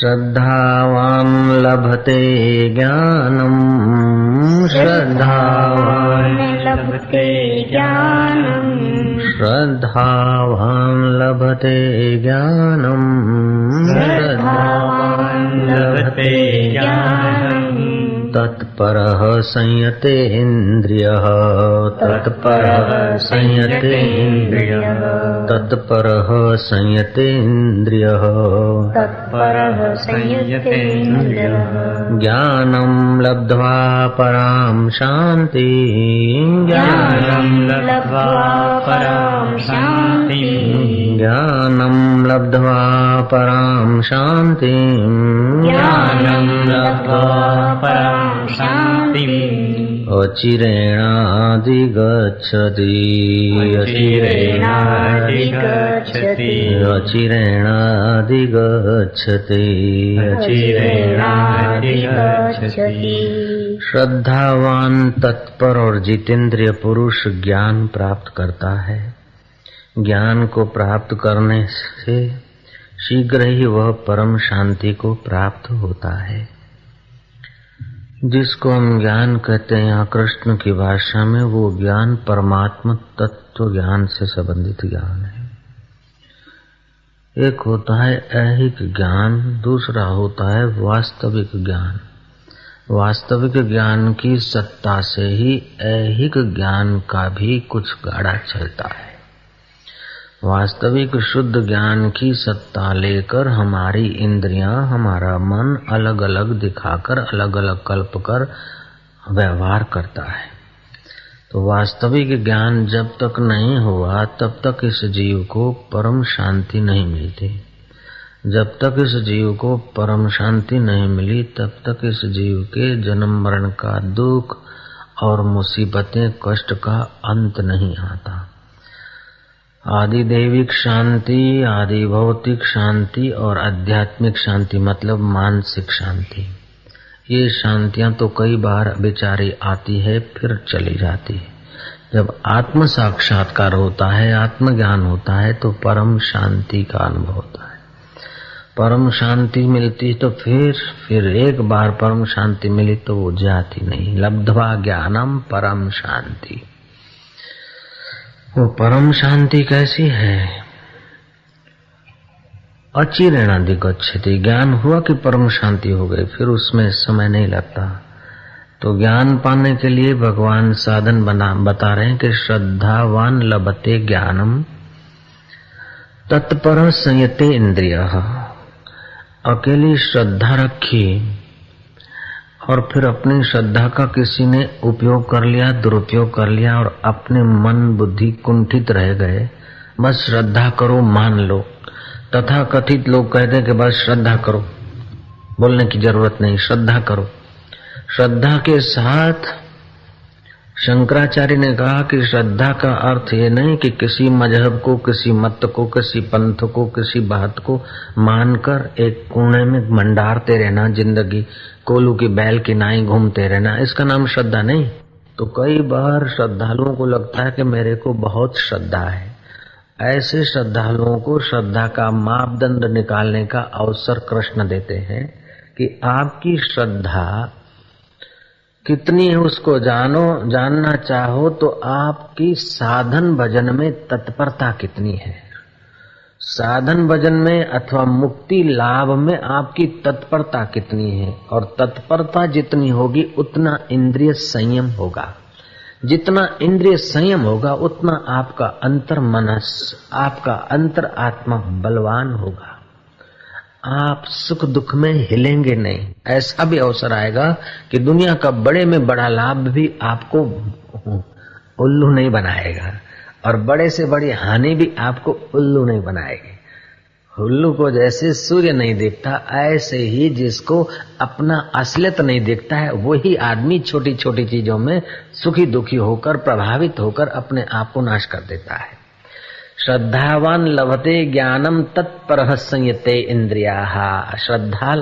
श्रद्धावान् लभते ज्ञानम् श्रद्धावान् लभते ज्ञानम् श्रद्धावान् लभते ज्ञानम् श्रद्धावान् लभते ज्ञानम् तत्परः संयतेन्द्रियः। तत्परः संयतेन्द्रियः। तत्परः संयतेन्द्रियः। तत्परः संयतेन्द्रियः। ज्ञानं लब्ध्वा परां शान्तिम् ज्ञानं लब्ध्वा परां शान्तिम् ज्ञानं लब्ध्वा परां शान्तिम् ज्ञानं लब्ध्वा परां शान्तिम् अचिरेणाधिगच्छति। चिरेणाधिगच्छति अचिरेणाधिगच्छति। चिरेणाधिगच्छति श्रद्धावान तत्पर और जितेंद्रिय पुरुष ज्ञान प्राप्त करता है। ज्ञान को प्राप्त करने से शीघ्र ही वह परम शांति को प्राप्त होता है। जिसको हम ज्ञान कहते हैं, यहाँ कृष्ण की भाषा में वो ज्ञान परमात्मा तत्व ज्ञान से संबंधित ज्ञान है। एक होता है ऐहिक ज्ञान, दूसरा होता है वास्तविक ज्ञान। वास्तविक ज्ञान की सत्ता से ही ऐहिक ज्ञान का भी कुछ गाढ़ा चलता है। वास्तविक शुद्ध ज्ञान की सत्ता लेकर हमारी इंद्रियाँ, हमारा मन अलग अलग दिखाकर अलग अलग कल्प कर व्यवहार करता है। तो वास्तविक ज्ञान जब तक नहीं हुआ, तब तक इस जीव को परम शांति नहीं मिलती। जब तक इस जीव को परम शांति नहीं मिली, तब तक इस जीव के जन्म मरण का दुख और मुसीबतें, कष्ट का अंत नहीं आता। आदि दैविक शांति आदि भौतिक शांति और आध्यात्मिक शांति मतलब मानसिक शांति। ये शांतियाँ तो कई बार बेचारी आती है, फिर चली जाती है। जब आत्म साक्षात्कार होता है, आत्मज्ञान होता है तो परम शांति का अनुभव होता है। परम शांति मिलती तो फिर फिर एक बार परम शांति मिली तो वो जाती नहीं। लब्धवा ज्ञानम परम शांति। वो परम शांति कैसी है? अचिरेणाधिगच्छति ज्ञान हुआ कि परम शांति हो गई, फिर उसमें समय नहीं लगता। तो ज्ञान पाने के लिए भगवान साधन बना, बता रहे हैं कि श्रद्धावान लभते ज्ञानम। तत्पर संयते इंद्रिय। अकेली श्रद्धा रखी और फिर अपनी श्रद्धा का किसी ने उपयोग कर लिया, दुरुपयोग कर लिया और अपने मन बुद्धि कुंठित रह गए। बस श्रद्धा करो, मान लो। तथा कथित लोग कहते हैं कि बस श्रद्धा करो। बोलने की ज़रूरत नहीं, श्रद्धा करो। श्रद्धा के साथ शंकराचार्य ने कहा कि श्रद्धा का अर्थ ये नहीं कि किसी मज़हब को, किसी मत को, किसी पंथ को, किसी बात को मानकर एक कोने में मंडारते रहना, ज़िंदगी कोलू की बैल की नाई घूमते रहना। इसका नाम श्रद्धा नहीं। तो कई बार श्रद्धालुओं को लगता है कि मेरे को बहुत श्रद्धा है। ऐसे श्रद्धालुओं को श्रद्धा का मापदंड निकालने का अवसर कृष्ण देते हैं कि आपकी श्रद्धा कितनी है उसको जानो, जानना चाहो तो आपकी साधन भजन में तत्परता कितनी है। साधन भजन में अथवा मुक्ति लाभ में आपकी तत्परता कितनी है और तत्परता जितनी होगी, उतना इंद्रिय संयम होगा। जितना इंद्रिय संयम होगा, उतना आपका अंतर मनस, आपका अंतर आत्मा बलवान होगा। आप सुख दुख में हिलेंगे नहीं। ऐसा भी अवसर आएगा कि दुनिया का बड़े में बड़ा लाभ भी आपको उल्लू नहीं बनाएगा और बड़े से बड़ी हानि भी आपको उल्लू नहीं बनाएगी। उल्लू को जैसे सूर्य नहीं देखता, ऐसे ही जिसको अपना असलियत नहीं देखता है, वही आदमी छोटी छोटी चीज़ों में सुखी दुखी होकर, प्रभावित होकर अपने आप को नाश कर देता है। श्रद्धावान लभते ज्ञानम तत्पर संयते इंद्रिया। श्रद्धा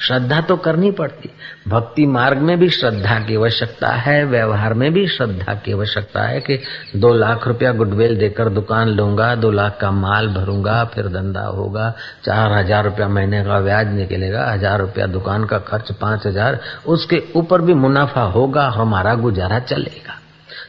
श्रद्धा तो करनी पड़ती। भक्ति मार्ग में भी श्रद्धा की आवश्यकता है, व्यवहार में भी श्रद्धा की आवश्यकता है कि दो लाख रुपया गुडविल देकर दुकान लूँगा, दो लाख का माल भरूँगा, फिर धंधा होगा, चार हज़ार रुपया महीने का ब्याज निकलेगा, हज़ार रुपया दुकान का खर्च पाँच हज़ार, उसके ऊपर भी मुनाफा होगा, हमारा गुजारा चलेगा।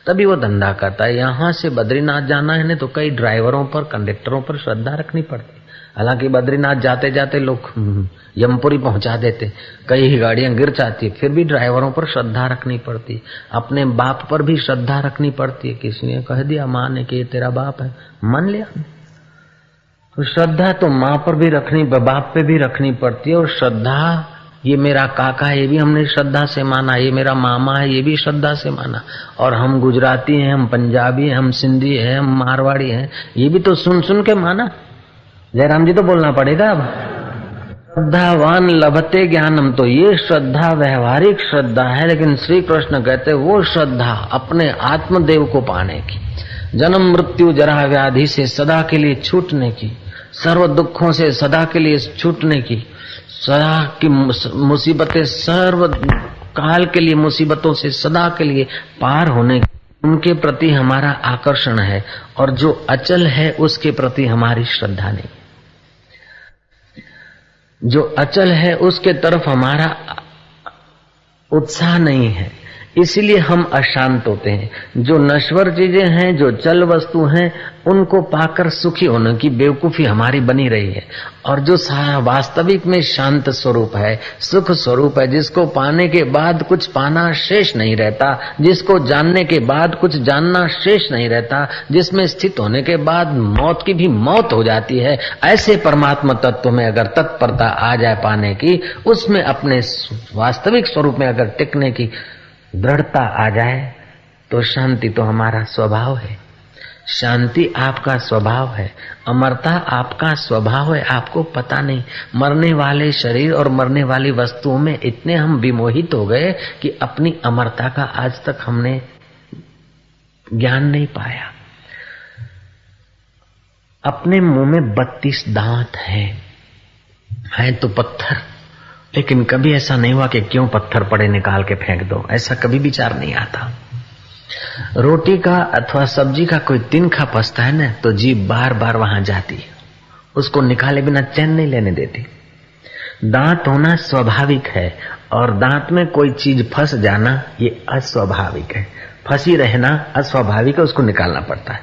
तभी वो धंधा करता है। यहाँ से बद्रीनाथ जाना है ना तो कई ड्राइवरों पर कंडक्टरों पर श्रद्धा रखनी पड़ती हालाँकि बद्रीनाथ जाते जाते लोग हम्म, यमपुरी पहुँचा देते कई गाड़ियाँ गिर जाती है फिर भी ड्राइवरों पर श्रद्धा रखनी पड़ती अपने बाप पर भी श्रद्धा रखनी पड़ती है। किसी ने कह दिया माँ ने कि ये तेरा बाप है? मान लिया तो श्रद्धा तो माँ पर भी रखनी बाप पे भी रखनी पड़ती है और श्रद्धा ये मेरा काका है, ये भी हमने श्रद्धा से माना, ये मेरा मामा है, ये भी श्रद्धा से माना। और हम गुजराती हैं, हम पंजाबी हैं, हम सिंधी हैं, हम मारवाड़ी हैं, ये भी तो सुन सुन के माना। जयराम जी तो बोलना पड़ेगा अब। श्रद्धावान लभते ज्ञानम तो ये श्रद्धा व्यवहारिक श्रद्धा है, लेकिन श्री कृष्ण कहते वो श्रद्धा अपने आत्मदेव को पाने की, जन्म मृत्यु जरा व्याधि से सदा के लिए छूटने की। सर्व दुखों से सदा के लिए छूटने की, सदा की मुसीबतें सर्व काल के लिए, मुसीबतों से सदा के लिए पार होने की। उनके प्रति हमारा आकर्षण है और जो अचल है उसके प्रति हमारी श्रद्धा नहीं। जो अचल है उसके तरफ़ हमारा उत्साह नहीं है। इसलिए हम अशांत होते हैं। जो नश्वर चीज़ें हैं, जो चल वस्तु हैं, उनको पाकर सुखी होने की बेवकूफ़ी हमारी बनी रही है। और जो वास्तविक में शांत स्वरूप है, सुख स्वरूप है, जिसको पाने के बाद कुछ पाना शेष नहीं रहता, जिसको जानने के बाद कुछ जानना शेष नहीं रहता, जिसमें स्थित होने के बाद मौत की भी मौत हो जाती है, ऐसे परमात्मा तत्व में अगर तत्परता आ जाए पाने की, उसमें अपने वास्तविक स्वरूप में अगर टिकने की दृढ़ता आ जाए तो शांति तो हमारा स्वभाव है। शांति आपका स्वभाव है, अमरता आपका स्वभाव है, आपको पता नहीं। मरने वाले शरीर और मरने वाली वस्तुओं में इतने हम विमोहित हो गए कि अपनी अमरता का आज तक हमने ज्ञान नहीं पाया। अपने मुँह में बत्तीस दांत हैं। है तो पत्थर। लेकिन कभी ऐसा नहीं हुआ कि क्यों पत्थर पड़े निकाल के फेंक दो। ऐसा कभी विचार नहीं आता। रोटी का अथवा सब्ज़ी का कोई तिनखा पसता है ना तो जीव बार बार वहाँ जाती है। उसको निकाले बिना चैन नहीं लेने देती। दांत होना स्वाभाविक है, और दांत में कोई चीज़ फंस जाना, ये अस्वाभाविक है। फंसी रहना अस्वाभाविक है, उसको निकालना पड़ता है।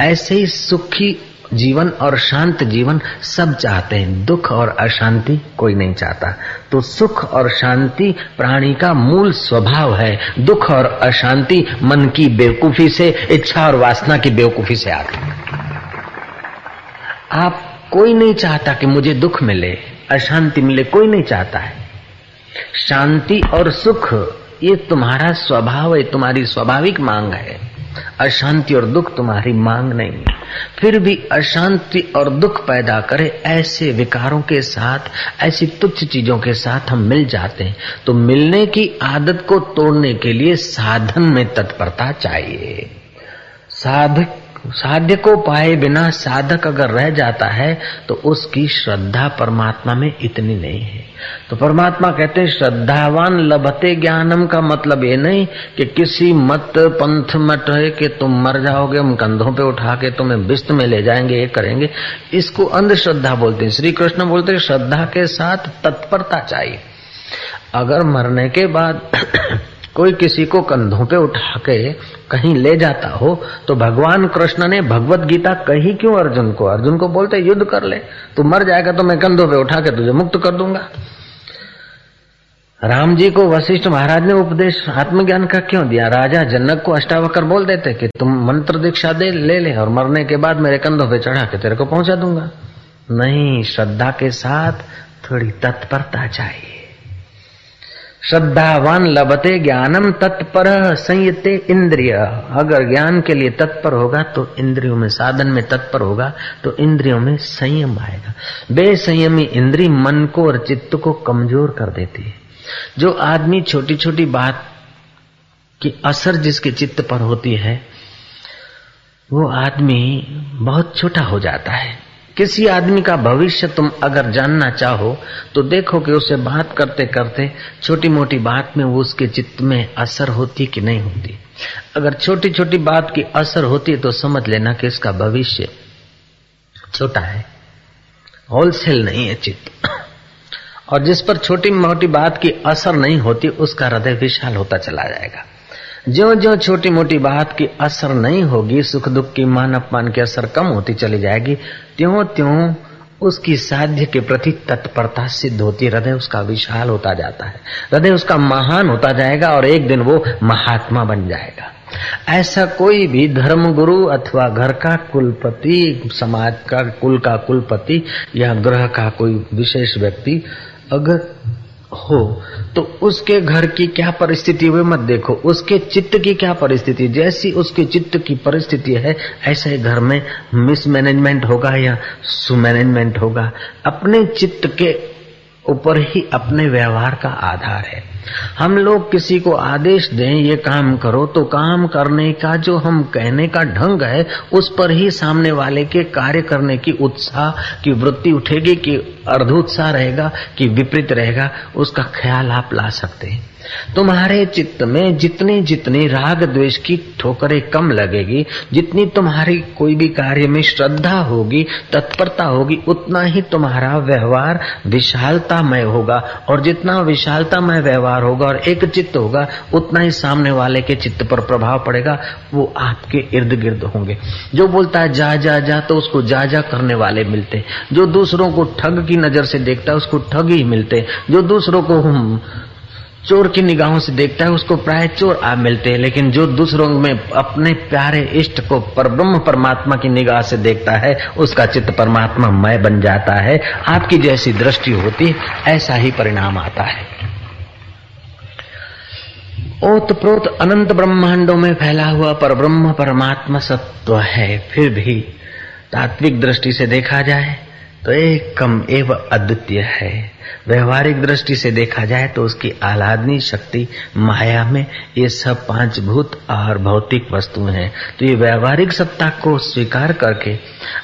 ऐसे ही सुखी जीवन और शांत जीवन सब चाहते हैं। दुख और अशांति कोई नहीं चाहता। तो सुख और शांति प्राणी का मूल स्वभाव है। दुख और अशांति मन की बेवकूफ़ी से, इच्छा और वासना की बेवकूफ़ी से आती आप कोई नहीं चाहता कि मुझे दुख मिले, अशांति मिले, कोई नहीं चाहता है। शांति और सुख, ये तुम्हारा स्वभाव है, तुम्हारी स्वाभाविक मांग है। अशांति और दुख तुम्हारी मांग नहीं। फिर भी अशांति और दुख पैदा करे ऐसे विकारों के साथ, ऐसी तुच्छ चीज़ों के साथ हम मिल जाते हैं। तो मिलने की आदत को तोड़ने के लिए साधन में तत्परता चाहिए। साधक साध्य को पाए बिना साधक अगर रह जाता है तो उसकी श्रद्धा परमात्मा में इतनी नहीं है। तो परमात्मा कहते हैं, श्रद्धावान लभते ज्ञानम का मतलब ये नहीं कि किसी मत पंथ मत है कि तुम मर जाओगे, हम कंधों पे उठा के तुम्हें बिस्त में ले जाएँगे, ये करेंगे। इसको अंधश्रद्धा बोलते हैं। श्री कृष्ण बोलते श्रद्धा के साथ तत्परता चाहिए। अगर मरने के बाद कोई किसी को कंधों पे उठा के कहीं ले जाता हो तो भगवान कृष्ण ने भगवत गीता कही क्यों अर्जुन को? अर्जुन को बोलते, युद्ध कर ले। तू मर जाएगा तो मैं कंधों पे उठा के तुझे मुक्त कर दूँगा। राम जी को वशिष्ठ महाराज ने उपदेश, आत्मज्ञान का क्यों दिया? राजा जनक को अष्टावकर बोल देते कि तुम मंत्र दीक्षा दे, ले ले, और मरने के बाद मेरे कंधों पे चढ़ा के तेरे को पहुँचा दूँगा। नहीं, श्रद्धा के साथ थोड़ी तत्परता चाहिए। श्रद्धावान लभते ज्ञानम तत्पर संयते इंद्रिय। अगर ज्ञान के लिए तत्पर होगा तो इंद्रियों में साधन में तत्पर होगा तो इंद्रियों में संयम आएगा। बेसंयमी इंद्री मन को और चित्त को कमज़ोर कर देती है। जो आदमी छोटी छोटी बात की असर जिसके चित्त पर होती है, वो आदमी बहुत छोटा हो जाता है। किसी आदमी का भविष्य तुम अगर जानना चाहो तो देखो कि उसे बात करते करते छोटी मोटी बात में वो उसके चित्त में असर होती कि नहीं होती। अगर छोटी छोटी बात की असर होती है तो समझ लेना कि इसका भविष्य छोटा है। होलसेल नहीं है चित्त। और जिस पर छोटी मोटी बात की असर नहीं होती, उसका हृदय विशाल होता चला जाएगा। जो जो छोटी मोटी बात की असर नहीं होगी सुख दुख की मान अपमान की असर कम होती चली जाएगी त्यों त्यों उसकी साध्य के प्रति तत्परता सिद्ध होती, हृदय उसका विशाल होता जाता है। हृदय उसका महान होता जाएगा और एक दिन वो महात्मा बन जाएगा। ऐसा कोई भी धर्म गुरु अथवा घर का कुलपति, समाज का कुल का कुलपति या ग्रह का कोई विशेष व्यक्ति अगर हो तो उसके घर की क्या परिस्थिति हुई मत देखो। उसके चित्त की क्या परिस्थिति? जैसी उसके चित्त की परिस्थिति है, ऐसे घर में मिसमैनेजमेंट होगा या सुमैनेजमेंट होगा। अपने चित्त के ऊपर ही अपने व्यवहार का आधार है। हम लोग किसी को आदेश दें, ये काम करो तो काम करने का जो हम कहने का ढंग है, उस पर ही सामने वाले के कार्य करने की उत्साह की वृत्ति उठेगी, कि अर्धोत्साह रहेगा, कि विपरीत रहेगा, उसका ख्याल आप ला सकते हैं। तुम्हारे चित्त में जितने जितनी राग द्वेष की ठोकरें कम लगेगी, जितनी तुम्हारी कोई भी कार्य में श्रद्धा होगी, तत्परता होगी, उतना ही तुम्हारा व्यवहार विशालतामय होगा। और जितना विशालतामय व्यवहार होगा और एक चित्त होगा, उतना ही सामने वाले के चित्त पर प्रभाव पड़ेगा, वो आपके इर्द गिर्द होंगे। जो बोलता है, जा जा जा तो उसको जा जा करने वाले मिलते। जो दूसरों को ठग की नज़र से देखता है, उसको ठग ही मिलते। जो दूसरों को चोर की निगाहों से देखता है, उसको प्राय चोर आ मिलते हैं, लेकिन जो दूसरों में अपने प्यारे इष्ट को पर ब्रह्म परमात्मा की निगाह से देखता है, उसका चित्त परमात्मा मय बन जाता है, आपकी जैसी दृष्टि होती ऐसा ही परिणाम आता है। ओत प्रोत अनंत ब्रह्मांडों में फैला हुआ पर ब्रह्म परमात्मा सत्व है, फिर भी तात्विक दृष्टि से देखा जाए तो एक कम एवं अद्वितीय है। व्यवहारिक दृष्टि से देखा जाए तो उसकी आह्लादनी शक्ति माया में ये सब पाँच भूत और भौतिक वस्तु हैं। तो ये व्यवहारिक सत्ता को स्वीकार करके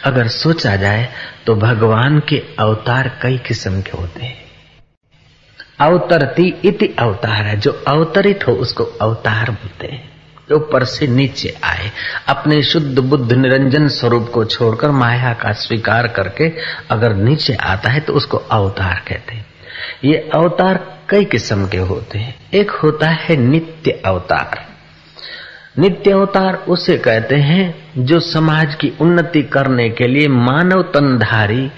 अगर सोचा जाए तो भगवान के अवतार कई किस्म के होते हैं। अवतरती इति अवतार है। जो अवतरित हो उसको अवतार बोलते हैं। जो ऊपर से नीचे आए, अपने शुद्ध बुद्ध निरंजन स्वरूप को छोड़कर माया का स्वीकार करके अगर नीचे आता है तो उसको अवतार कहते हैं। ये अवतार कई किस्म के होते हैं। एक होता है नित्य अवतार। नित्य अवतार उसे कहते हैं जो समाज की उन्नति करने के लिए मानव तनधारी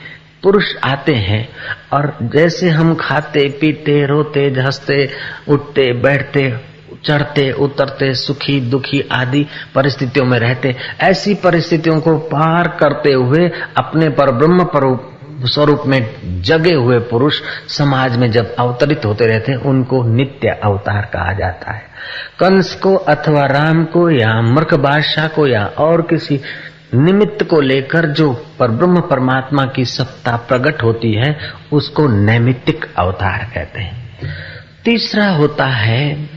पुरुष आते हैं और जैसे हम खाते, पीते, रोते, हँसते, उठते, बैठते चढ़ते, उतरते, सुखी, दुखी आदि परिस्थितियों में रहते, ऐसी परिस्थितियों को पार करते हुए अपने पर ब्रह्म पर स्वरूप में जगे हुए पुरुष समाज में जब अवतरित होते रहते हैं उनको नित्य अवतार कहा जाता है। कंस को अथवा राम को या मृख बादशाह को या और किसी निमित्त को लेकर जो पर ब्रह्म परमात्मा की सत्ता प्रकट होती है, उसको नैमित्तिक अवतार कहते हैं। तीसरा होता है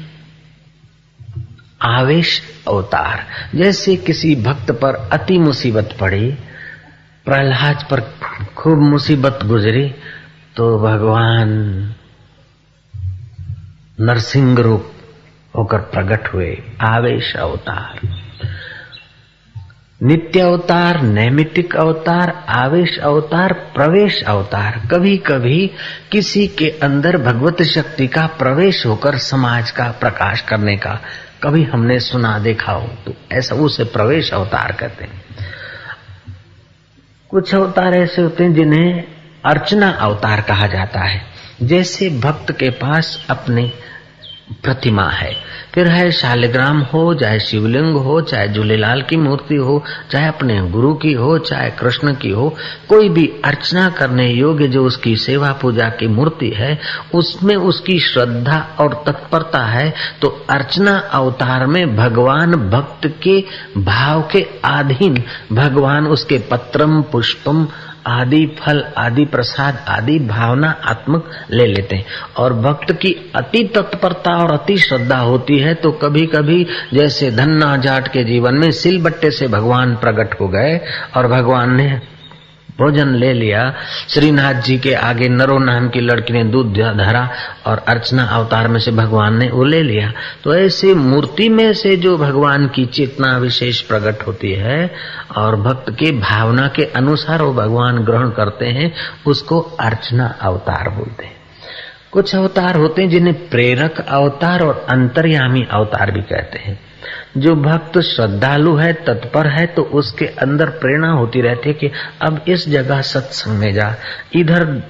आवेश अवतार। जैसे किसी भक्त पर अति मुसीबत पड़ी, प्रहलाद पर खूब मुसीबत गुजरी तो भगवान नरसिंह रूप होकर प्रकट हुए आवेश अवतार। नित्य अवतार नैमितिक अवतार, आवेश अवतार, प्रवेश अवतार। कभी कभी किसी के अंदर भगवत शक्ति का प्रवेश होकर समाज का प्रकाश करने का कभी हमने सुना, देखा हो तो ऐसा उसे प्रवेश अवतार कहते हैं। कुछ अवतार ऐसे होते हैं जिन्हें अर्चना अवतार कहा जाता है। जैसे भक्त के पास अपनी प्रतिमा है। फिर है शालिग्राम हो, चाहे शिवलिंग हो, चाहे झूलेलाल की मूर्ति हो, चाहे अपने गुरु की हो, चाहे कृष्ण की हो, कोई भी अर्चना करने योग्य जो उसकी सेवा पूजा की मूर्ति है, उसमें उसकी श्रद्धा और तत्परता है तो अर्चना अवतार में भगवान भक्त के भाव के अधीन भगवान उसके पत्रम पुष्पम आदि फल, आदि प्रसाद, आदि भावना आत्मक ले लेते हैं। और भक्त की अति तत्परता और अति श्रद्धा होती है तो कभी कभी जैसे धन्ना जाट के जीवन में सिल बट्टे से भगवान प्रकट हो गए और भगवान ने भोजन ले लिया। श्रीनाथ जी के आगे नरो नाम की लड़की ने दूध धरा और अर्चना अवतार में से भगवान ने वो ले लिया। तो ऐसे मूर्ति में से जो भगवान की चेतना विशेष प्रकट होती है और भक्त के भावना के अनुसार वो भगवान ग्रहण करते हैं, उसको अर्चना अवतार बोलते हैं। कुछ अवतार होते हैं जिन्हें प्रेरक अवतार और अंतर्यामी अवतार भी कहते हैं। जो भक्त श्रद्धालु है, तत्पर है तो उसके अंदर प्रेरणा होती रहती है कि अब इस जगह सत्संग में जा, इधर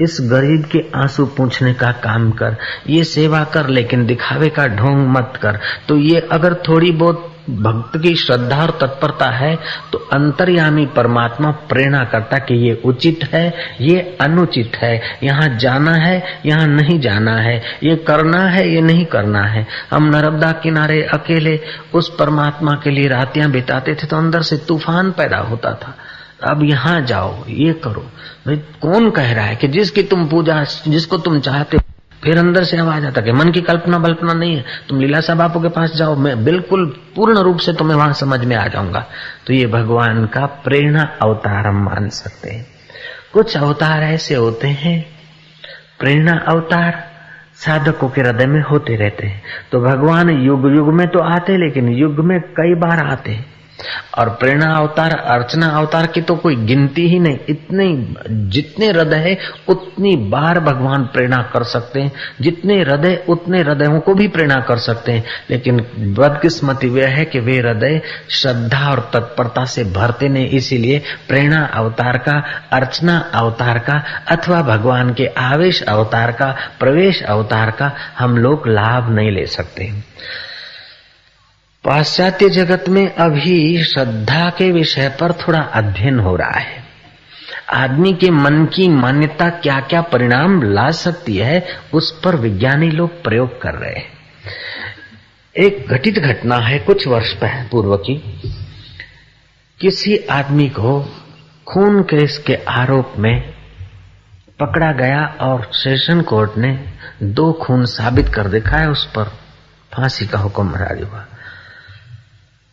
इस गरीब के आँसू पूछने का काम कर, ये सेवा कर, लेकिन दिखावे का ढोंग मत कर। तो ये अगर थोड़ी बहुत भक्त की श्रद्धा और तत्परता है तो अंतर्यामी परमात्मा प्रेरणा करता कि ये उचित है, ये अनुचित है। यहाँ जाना है, यहाँ नहीं जाना है। ये करना है, ये नहीं करना है। हम नर्मदा किनारे अकेले उस परमात्मा के लिए रातियाँ बिताते थे तो अंदर से तूफ़ान पैदा होता था। अब यहाँ जाओ, ये करो। भाई, कौन कह रहा है कि जिसकी तुम पूजा, जिसको तुम चाहते हो फिर अंदर से आवाज़ आता कि मन की कल्पना बल्पना नहीं है। तुम लीलासा बापू के पास जाओ, मैं बिल्कुल पूर्ण रूप से तुम्हें वहाँ समझ में आ जाऊँगा। तो ये भगवान का प्रेरणा अवतार हम मान सकते हैं। कुछ अवतार ऐसे होते हैं, प्रेरणा अवतार साधकों के हृदय में होते रहते हैं। तो भगवान युग युग में तो आते लेकिन युग में कई बार आते हैं। और प्रेरणा अवतार, अर्चना अवतार की तो कोई गिनती ही नहीं। इतने, जितने हृदय है, उतनी बार भगवान प्रेरणा कर सकते हैं। जितने हृदय, उतने हृदयों को भी प्रेरणा कर सकते हैं। लेकिन बदकिस्मती वह है कि वे हृदय श्रद्धा और तत्परता से भरते नहीं। इसीलिए प्रेरणा अवतार का, अर्चना अवतार का, अथवा भगवान के आवेश अवतार का, प्रवेश अवतार का हम लोग लाभ नहीं ले सकते। पाश्चात्य जगत में अभी श्रद्धा के विषय पर थोड़ा अध्ययन हो रहा है। आदमी के मन की मान्यता क्या क्या परिणाम ला सकती है, उस पर विज्ञानी लोग प्रयोग कर रहे हैं। एक घटित घटना है कुछ वर्ष पूर्व की। किसी आदमी को खून केस के आरोप में पकड़ा गया और सेशन कोर्ट ने दो खून साबित कर दिखाया उस पर फांसी का हुक्म हुआ।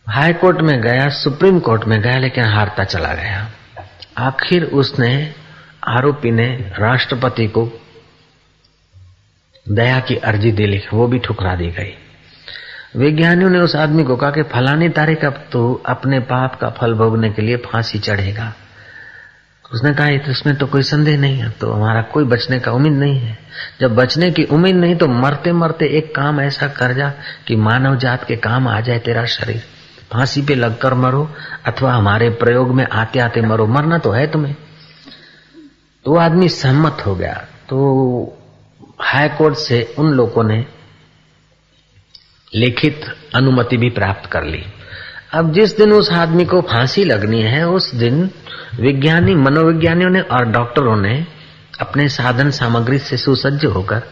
हाई कोर्ट में गया, सुप्रीम कोर्ट में गया, लेकिन हारता चला गया। आखिर उसने आरोपी ने राष्ट्रपति को दया की अर्जी दे लिखी वो भी ठुकरा दी गई। विज्ञानियों ने उस आदमी को कहा कि फलानी तारीख अब तो अपने पाप का फल भोगने के लिए फांसी चढ़ेगा। उसने कहा इसमें तो कोई संदेह नहीं है तो हमारा कोई बचने का उम्मीद नहीं है। जब बचने की उम्मीद नहीं तो मरते मरते एक काम ऐसा कर जा कि मानव जात के काम आ जाए तेरा शरीर। फांसी पे लगकर मरो, अथवा हमारे प्रयोग में आते आते मरो। मरना तो है तुम्हें। तो आदमी सहमत हो गया। तो हाई कोर्ट से उन लोगों ने लिखित अनुमति भी प्राप्त कर ली। अब जिस दिन उस आदमी को फांसी लगनी है, उस दिन विज्ञानी, मनोविज्ञानियों ने और डॉक्टरों ने अपने साधन सामग्री से सुसज्ज होकर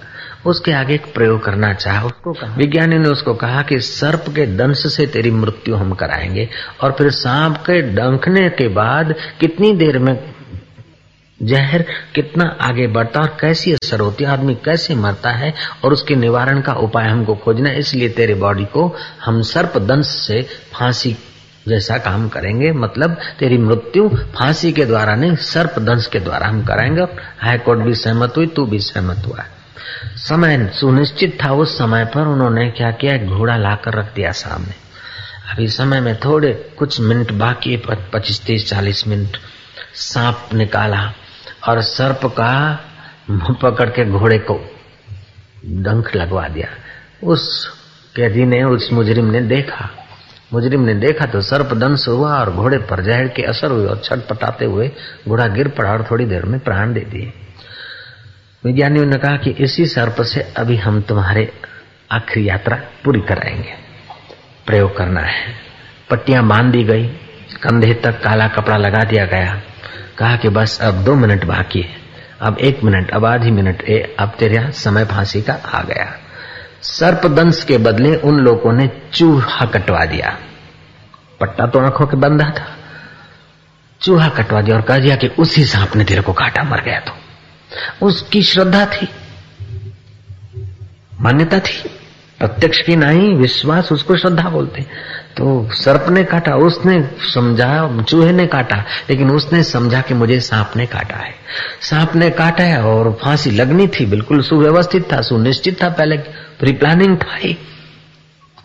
उसके आगे एक प्रयोग करना चाहा। उसको कहा। विज्ञानी ने उसको कहा कि सर्प के दंश से तेरी मृत्यु हम कराएँगे और फिर सांप के डंकने के बाद कितनी देर में जहर कितना आगे बढ़ता और कैसी असर होती है आदमी कैसे मरता है और उसके निवारण का उपाय हमको खोजना है। इसलिए तेरे बॉडी को हम सर्प दंश से फांसी जैसा काम करेंगे। मतलब तेरी मृत्यु फांसी के द्वारा नहीं सर्प दंश के द्वारा हम कराएँगे। हाई कोर्ट भी सहमत हुई तू भी सहमत हुआ। समय सुनिश्चित था, उस समय पर उन्होंने क्या किया घोड़ा लाकर रख दिया सामने। अभी समय में थोड़े कुछ मिनट बाकी पच्चीस, तीस, चालीस मिनट सांप निकाला और सर्प का मुँह पकड़ के घोड़े को डंक लगवा दिया। उस कैदी ने, उस मुजरिम ने देखा। मुजरिम ने देखा तो सर्प दंश हुआ और घोड़े पर जहर के असर हुए और छटपटाते हुए घोड़ा गिर पड़ा और थोड़ी देर में प्राण दे दिए। विज्ञानियों ने कहा कि इसी सर्प से अभी हम तुम्हारे आखिरी यात्रा पूरी कराएँगे। प्रयोग करना है। पट्टियाँ बाँध दी गई, कंधे तक काला कपड़ा लगा दिया गया। कहा कि बस अब दो मिनट बाकी है। अब एक मिनट, अब आधी मिनट, ए, अब तेरा समय फांसी का आ गया। सर्प दंश के बदले उन लोगों ने चूहा कटवा दिया। पट्टा तो आँखों के बंधा था। चूहा कटवा दिया और कह दिया कि उसी सांप ने तेरे को काटा, मर गया तो। उसकी श्रद्धा थी, मान्यता थी। प्रत्यक्ष की नहीं, विश्वास उसको श्रद्धा बोलते। तो सर्प ने काटा, उसने समझा, चूहे ने काटा, लेकिन उसने समझा कि मुझे सांप ने काटा है। सांप ने काटा है और फांसी लगनी थी, बिल्कुल सुव्यवस्थित था, सुनिश्चित था, पहले प्री प्लानिंग था ही।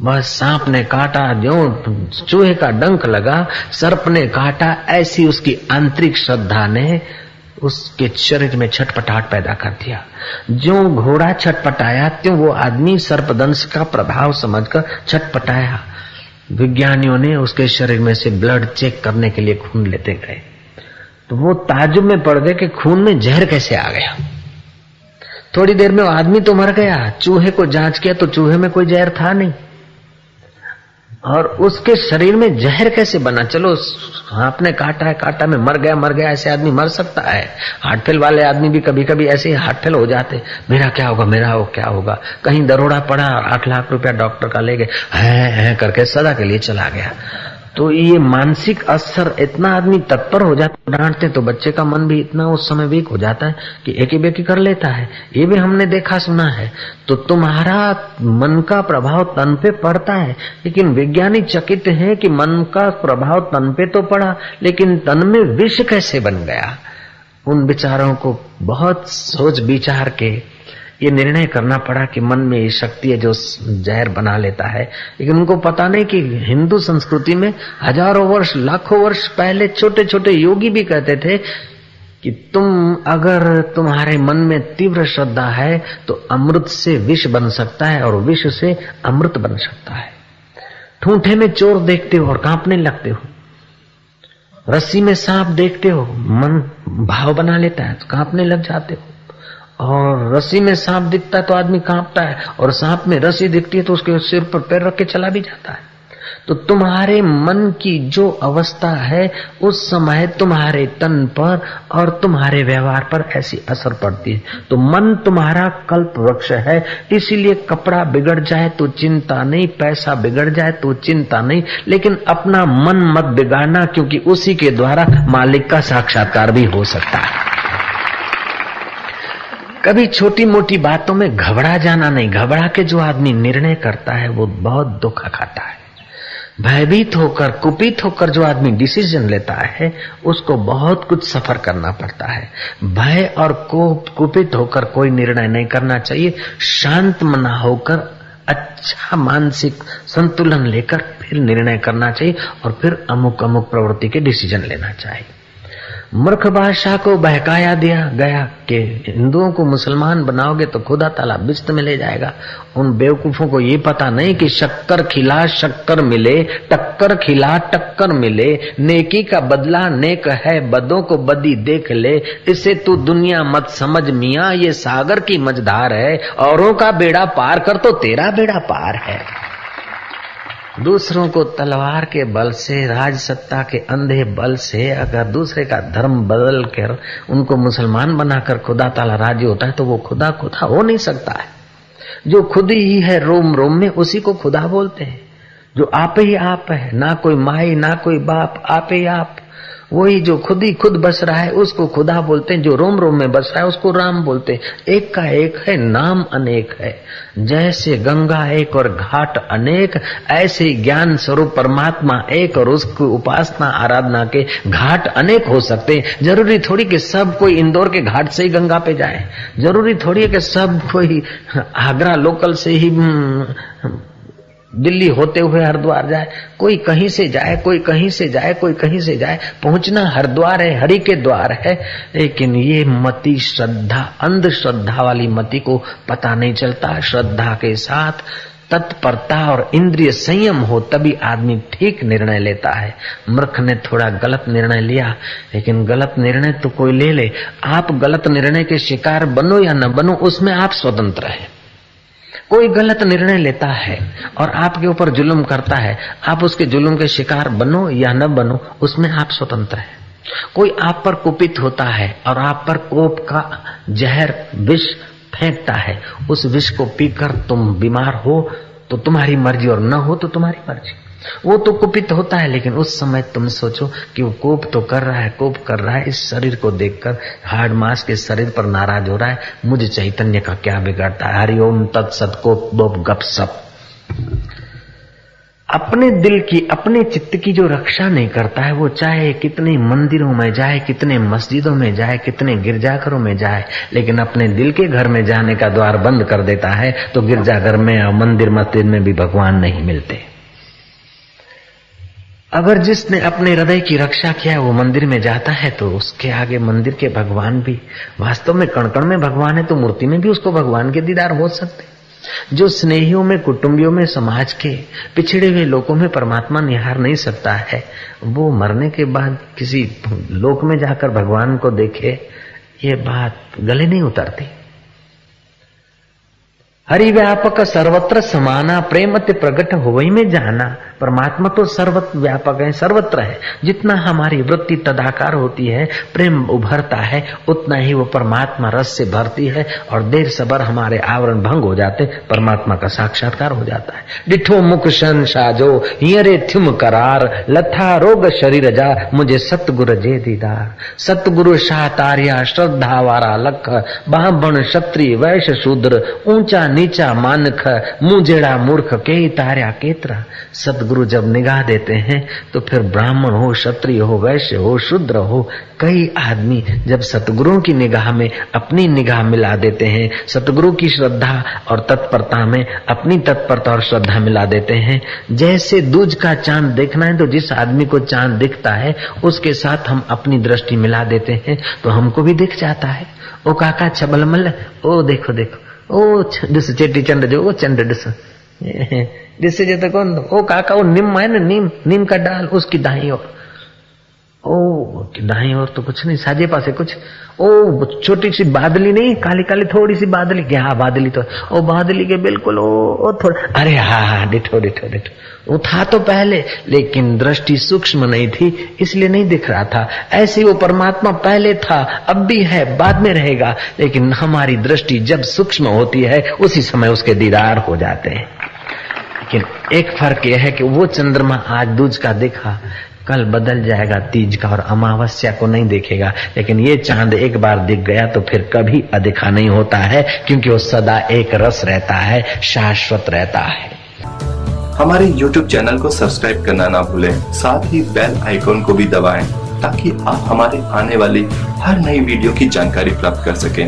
बस सांप ने काटा, जो चूहे का डंक लगा, सर्प ने काटा, ऐसी उसकी आंतरिक श्रद्धा ने उसके शरीर में छटपटाहट पैदा कर दिया। जो घोड़ा छटपटाया, त्यों वो आदमी सर्पदंश का प्रभाव समझकर छटपटाया। विज्ञानियों ने उसके शरीर में से ब्लड चेक करने के लिए खून लेते गए। तो वो ताजुब में पड़ गए कि खून में जहर कैसे आ गया। थोड़ी देर में वो आदमी तो मर गया। चूहे को जाँच किया तो चूहे में कोई जहर था नहीं। और उसके शरीर में जहर कैसे बना? चलो, आपने काटा है, काटा में मर गया मर गया, ऐसे आदमी मर सकता है। हार्ट फेल वाले आदमी भी कभी कभी ऐसे ही हार्ट फेल हो जाते मेरा क्या होगा, मेरा हो, क्या होगा? कहीं दरोड़ा पड़ा आठ लाख रुपया डॉक्टर का ले गए, हैं, है करके सदा के लिए चला गया। तो ये मानसिक असर, इतना आदमी तत्पर हो जाता है, डांटते तो बच्चे का मन भी इतना उस समय वीक हो जाता है कि एक ही बेकी कर लेता है। ये भी हमने देखा, सुना है। तो तुम्हारा मन का प्रभाव तन पे पड़ता है, लेकिन विज्ञानी चकित है कि मन का प्रभाव तन पे तो पड़ा, लेकिन तन में विष कैसे बन गया? उन विचारों को बहुत सोच विचार के ये निर्णय करना पड़ा कि मन में ये शक्ति है जो जहर बना लेता है। लेकिन उनको पता नहीं कि हिंदू संस्कृति में हज़ारों वर्ष, लाखों वर्ष पहले छोटे छोटे योगी भी कहते थे कि तुम अगर तुम्हारे मन में तीव्र श्रद्धा है तो अमृत से विष बन सकता है और विष से अमृत बन सकता है। ठूठे में चोर देखते हो और कांपने लगते हो। रस्सी में सांप देखते हो, मन भाव बना लेता है तो कांपने लग जाते हो। और रस्सी में सांप दिखता है तो आदमी कांपता है, और सांप में रस्सी दिखती है तो उसके सिर पर पैर रख के चला भी जाता है। तो तुम्हारे मन की जो अवस्था है, उस समय तुम्हारे तन पर और तुम्हारे व्यवहार पर ऐसी असर पड़ती है। तो मन तुम्हारा कल्प वृक्ष है, इसीलिए कपड़ा बिगड़ जाए तो चिंता नहीं, पैसा बिगड़ जाए तो चिंता नहीं, लेकिन अपना मन मत बिगाड़ना, क्योंकि उसी के द्वारा मालिक का साक्षात्कार भी हो सकता है। कभी छोटी मोटी बातों में घबरा जाना नहीं। घबरा के जो आदमी निर्णय करता है, वो बहुत दुख खाता है। भयभीत होकर, कुपित होकर जो आदमी डिसीज़न लेता है, उसको बहुत कुछ सफ़र करना पड़ता है। भय और कुपित होकर कोई निर्णय नहीं करना चाहिए। शांत मना होकर अच्छा मानसिक संतुलन लेकर फिर निर्णय करना चाहिए और फिर अमुक अमुक प्रवृत्ति के डिसीज़न लेना चाहिए। मूर्ख बादशाह को बहकाया दिया गया कि हिंदुओं को मुसलमान बनाओगे तो खुदा ताला बिस्त में ले जाएगा। उन बेवकूफों को ये पता नहीं कि शक्कर खिला, शक्कर मिले, टक्कर खिला, टक्कर मिले। नेकी का बदला नेक है, बदों को बदी देख ले। इसे तू दुनिया मत समझ मिया, ये सागर की मझधार है। औरों का बेड़ा पार कर तो तेरा बेड़ा पार है। दूसरों को तलवार के बल से राज सत्ता के अंधे बल से, अगर दूसरे का धर्म बदल कर उनको मुसलमान बनाकर खुदा ताला राज़ी होता है तो वो खुदा खुदा हो नहीं सकता है। जो खुद ही है रोम रोम में, उसी को खुदा बोलते हैं। जो आप ही आप है, ना कोई माई, ना कोई बाप, आप ही आप वही जो खुद ही खुद बस रहा है, उसको खुदा बोलते हैं, जो रोम रोम में बस रहा है, उसको राम बोलते हैं। एक का एक है, नाम अनेक है। जैसे गंगा एक और घाट अनेक, ऐसे ज्ञान स्वरूप परमात्मा एक और उसकी उपासना आराधना के घाट अनेक हो सकते हैं। ज़रूरी थोड़ी कि सब कोई इंदौर के घाट से ही गंगा पे जाए। ज़रूरी थोड़ी है कि सब कोई आगरा लोकल से ही दिल्ली होते हुए हरिद्वार जाए, कोई कहीं से जाए, कोई कहीं से जाए, कोई कहीं से जाए, पहुँचना हरिद्वार है, हरि के द्वार है, लेकिन ये मति श्रद्धा, अंधश्रद्धा वाली मति को पता नहीं चलता। श्रद्धा के साथ तत्परता और इंद्रिय संयम हो, तभी आदमी ठीक निर्णय लेता है। मूर्ख ने थोड़ा गलत निर्णय लिया, लेकिन गलत निर्णय तो कोई ले ले। आप गलत निर्णय के शिकार बनो या न बनो, उसमें आप स्वतंत्र हैं। कोई गलत निर्णय लेता है और आपके ऊपर जुल्म करता है, आप उसके जुल्म के शिकार बनो या न बनो, उसमें आप स्वतंत्र है। कोई आप पर कुपित होता है और आप पर कोप का जहर विष फेंकता है, उस विष को पीकर तुम बीमार हो तो तुम्हारी मर्ज़ी और न हो तो तुम्हारी मर्ज़ी। वो तो कुपित होता है, लेकिन उस समय तुम सोचो कि वो कोप तो कर रहा है, कोप कर रहा है, इस शरीर को देखकर हार्ड मास के शरीर पर नाराज़ हो रहा है। मुझे चैतन्य का क्या बिगाड़ता है? हरिओम तत्सत कोप बोप गप सप। अपने दिल की, अपने चित्त की जो रक्षा नहीं करता है, वो चाहे कितने मंदिरों में जाए, कितने मस्जिदों में जाए, कितने गिरजाघरों में जाए, लेकिन अपने दिल के घर में जाने का द्वार बंद कर देता है तो गिरजाघर में और मंदिर मस्जिद में भी भगवान नहीं मिलते। अगर जिसने अपने हृदय की रक्षा किया है, वो मंदिर में जाता है तो उसके आगे मंदिर के भगवान भी, वास्तव में कणकण में भगवान है तो मूर्ति में भी उसको भगवान के दीदार हो सकते जो स्नेहियों में, कुटुंबियों में, समाज के पिछड़े हुए लोगों में परमात्मा निहार नहीं सकता है, वो मरने के बाद किसी लोक में जाकर भगवान को देखे, ये बात गले नहीं उतरती। हरि व्यापक सर्वत्र समाना प्रेमत प्रकट हो में जाना परमात्मा तो सर्वत्र व्यापक है, सर्वत्र है। जितना हमारी वृत्ति तदाकार होती है, प्रेम उभरता है, उतना ही वो परमात्मा रस से भरती है और देर सबर हमारे आवरण भंग हो जाते परमात्मा का साक्षात्कार हो जाता है। डिठो मुख शन साजो हियरे थ्युम करार, लथा रोग शरीर जा, मुझे सतगुरु जे दीदार। सतगुरु शाह तारिया श्रद्धा वारा लख बाहबण क्षत्रिय वैश्य शूद्र, ऊँचा नीचा मानख मुँह जेड़ा मूर्ख के तार्या केतरा। सतगुरु जब निगाह देते हैं तो फिर ब्राह्मण हो, क्षत्रिय हो, वैश्य हो, शूद्र हो, कई आदमी जब सतगुरुओं की निगाह में अपनी निगाह मिला देते हैं, सतगुरु की श्रद्धा और तत्परता में अपनी तत्परता और श्रद्धा मिला देते हैं। जैसे दूज का चाँद देखना है तो जिस आदमी को चाँद दिखता है, उसके साथ हम अपनी दृष्टि मिला देते हैं तो हमको भी दिख जाता है। ओ काका, छबलमल, ओ देखो देखो, ओ चेटी चंड जो, ओ चंड ॾिस जैसे कौन ओ काका वो नीम है ना नीम नीम का डाल उसकी दाई और। ओ दाई ओर तो कुछ नहीं साजे पासे कुछ। ओ छोटी सी बादली नहीं काली काली थोड़ी सी बादली। क्या हाँ बादली तो ओ बादली के बिल्कुल ओ, ओ थोड़ा अरे हाँ हाँ डिठो डिठो डिठो वो था तो पहले लेकिन दृष्टि सूक्ष्म नहीं थी इसलिए नहीं दिख रहा था। ऐसे वो परमात्मा पहले था अब भी है बाद में रहेगा। लेकिन हमारी दृष्टि जब सूक्ष्म होती है उसी समय उसके दीदार हो जाते हैं। लेकिन एक फ़र्क यह है कि वो चंद्रमा आज दूज का देखा, कल बदल जाएगा तीज का और अमावस्या को नहीं देखेगा। लेकिन ये चाँद एक बार दिख गया तो फिर कभी अदिखा नहीं होता है, क्योंकि वो सदा एक रस रहता है, शाश्वत रहता है। हमारे YouTube चैनल को सब्सक्राइब करना ना भूलें, साथ ही बेल आइकॉन को भी दबाएँ, ताकि आप हमारे आने वाली हर नई वीडियो की जानकारी प्राप्त कर सकें।